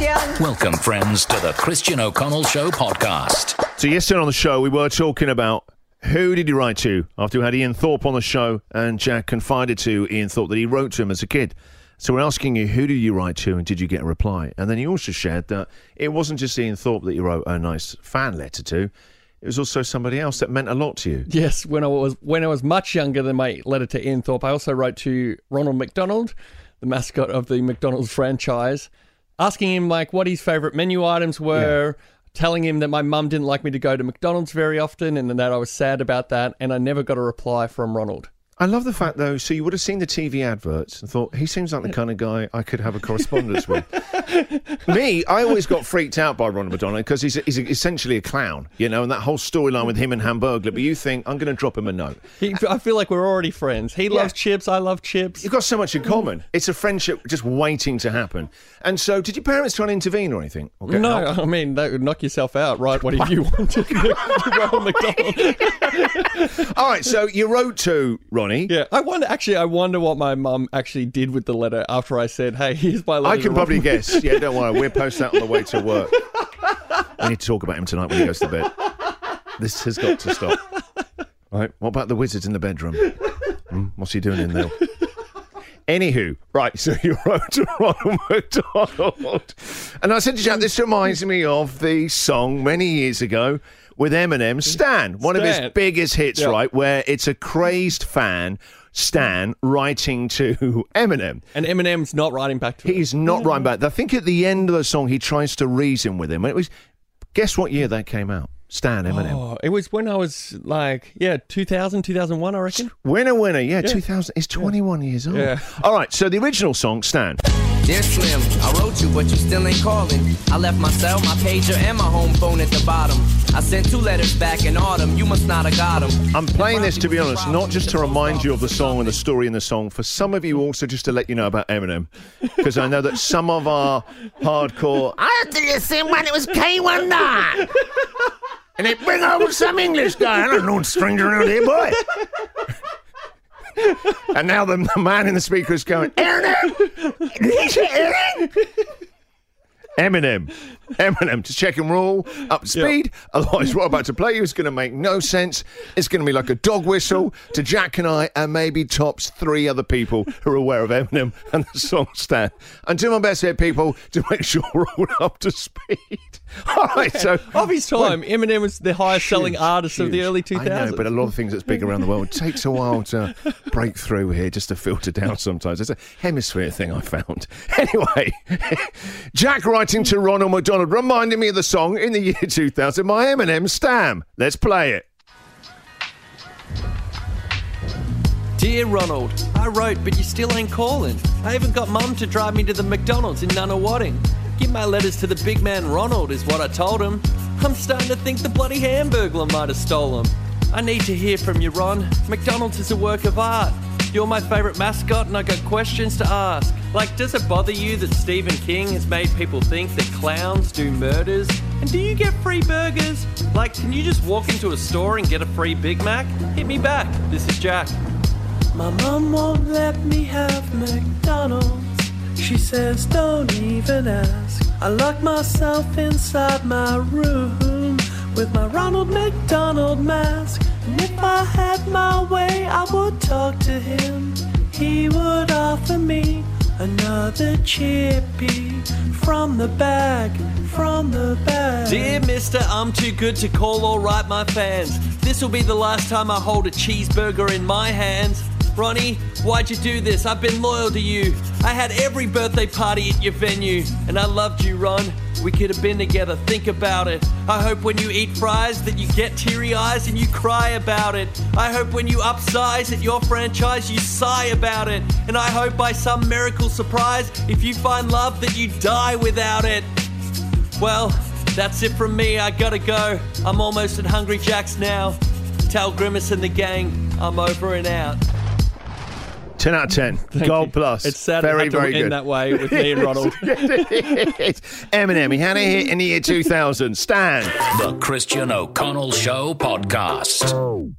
Christian. Welcome, friends, to the Christian O'Connell Show podcast. So yesterday on the show, we were talking about who did he write to after we had Ian Thorpe on the show, and Jack confided to Ian Thorpe that he wrote to him as a kid. So we're asking you, who did you write to, and did you get a reply? And then he also shared that it wasn't just Ian Thorpe that you wrote a nice fan letter to. It was also somebody else that meant a lot to you. Yes, when I was when I was much younger than my letter to Ian Thorpe, I also wrote to Ronald McDonald, the mascot of the McDonald's franchise, asking him like what his favorite menu items were, telling him that my mum didn't like me to go to McDonald's very often and that I was sad about that, and I never got a reply from Ronald. I love the fact, though, so you would have seen the TV adverts and thought, he seems like the kind of guy I could have a correspondence with. Me, I always got freaked out by Ronald McDonald because he's, he's essentially a clown, you know, and that whole storyline with him and Hamburglar. But you think, I'm going to drop him a note. He, I feel like we're already friends. He loves chips, I love chips. You've got so much in common. It's a friendship just waiting to happen. And so, did your parents try and intervene or anything? Or No, help? I mean that would knock yourself out, right? What if you want to Ronald McDonald? All right, so you wrote to Ronnie. Yeah, I wonder. Actually, I wonder what my mum actually did with the letter after I said, "Hey, here's my letter." I can probably guess. Yeah, don't worry. We'll post that on the way to work. We need to talk about him tonight when he goes to bed. This has got to stop. Right. What about the wizards in the bedroom? Hmm, what's he doing in there? Anywho, right, so you wrote to Ronald McDonald. And I said to Jack, this reminds me of the song many years ago with Eminem, Stan, one of his biggest hits, Yeah. right? Where it's a crazed fan, Stan, writing to Eminem. And Eminem's not writing back to him. He's not writing back. I think at the end of the song, he tries to reason with him. And it was, guess what year that came out? Stan Eminem. Oh, it was when I was like, yeah, 2000, 2001, I reckon. Winner, winner. Yeah, 2000. He's 21 years old. Yeah. All right, so the original song, Stan. Dear Slim, I wrote you, but you still ain't calling. I left my cell, my pager, and my home phone at the bottom. I sent two letters back in autumn. You must not have got them. I'm playing this, to be honest, not just to remind you of the song and the story in the song, for some of you also just to let you know about Eminem. Because I know that some of our hardcore. I had to listen when it was K19. And it bring over some English guy. I don't know, stranger around here, boy. and now the, the man in the speaker is going, Aaron, he say Eminem? Eminem. to check and roll up to speed. Otherwise, what I'm about to play you is going to make no sense. It's going to be like a dog whistle to Jack and I, and maybe tops three other people who are aware of Eminem and the song Stan. And do my best here, people, to make sure we're all up to speed. All right, so. Of his time, Eminem was the highest selling Huge, artist of the early 2000s. I know, but a lot of things that's big around the world it takes a while to break through here, just to filter down sometimes. It's a hemisphere thing I found. Anyway, Jack to Ronald McDonald reminded me of the song in the year 2000, my Eminem Stan. Let's play it. Dear Ronald, I wrote, but you still ain't calling. I even got mum to drive me to the McDonald's in Nunawading. Give my letters to the big man Ronald, is what I told him. I'm starting to think the bloody Hamburglar might have stolen. I need to hear from you, Ron. McDonald's is a work of art. You're my favourite mascot, and I got questions to ask. Like, does it bother you that Stephen King has made people think that clowns do murders? And do you get free burgers? Like, can you just walk into a store and get a free Big Mac? Hit me back. This is Jack. My mum won't let me have McDonald's. She says, don't even ask. I lock myself inside my room with my Ronald McDonald mask. And if I had my way, I would talk to him. He would offer me another chippy from the bag, from the bag. Dear Mister, I'm too good to call write my fans. This will be the last time I hold a cheeseburger in my hands. Ronnie, why'd you do this? I've been loyal to you. I had every birthday party at your venue, and I loved you, Ron. We could have been together, think about it. I hope when you eat fries that you get teary eyes and you cry about it. I hope when you upsize at your franchise you sigh about it. And I hope by some miracle surprise, if you find love, that you die without it. Well, that's it from me. I gotta go. I'm almost at Hungry Jack's now. Tell Grimace and the gang I'm over and out. 10 out of 10. Gold you. plus. It's sad very, to very end good. that way with me and Ronald. Eminem, he had a hit in the year 2000. Stan. The Christian O'Connell Show podcast.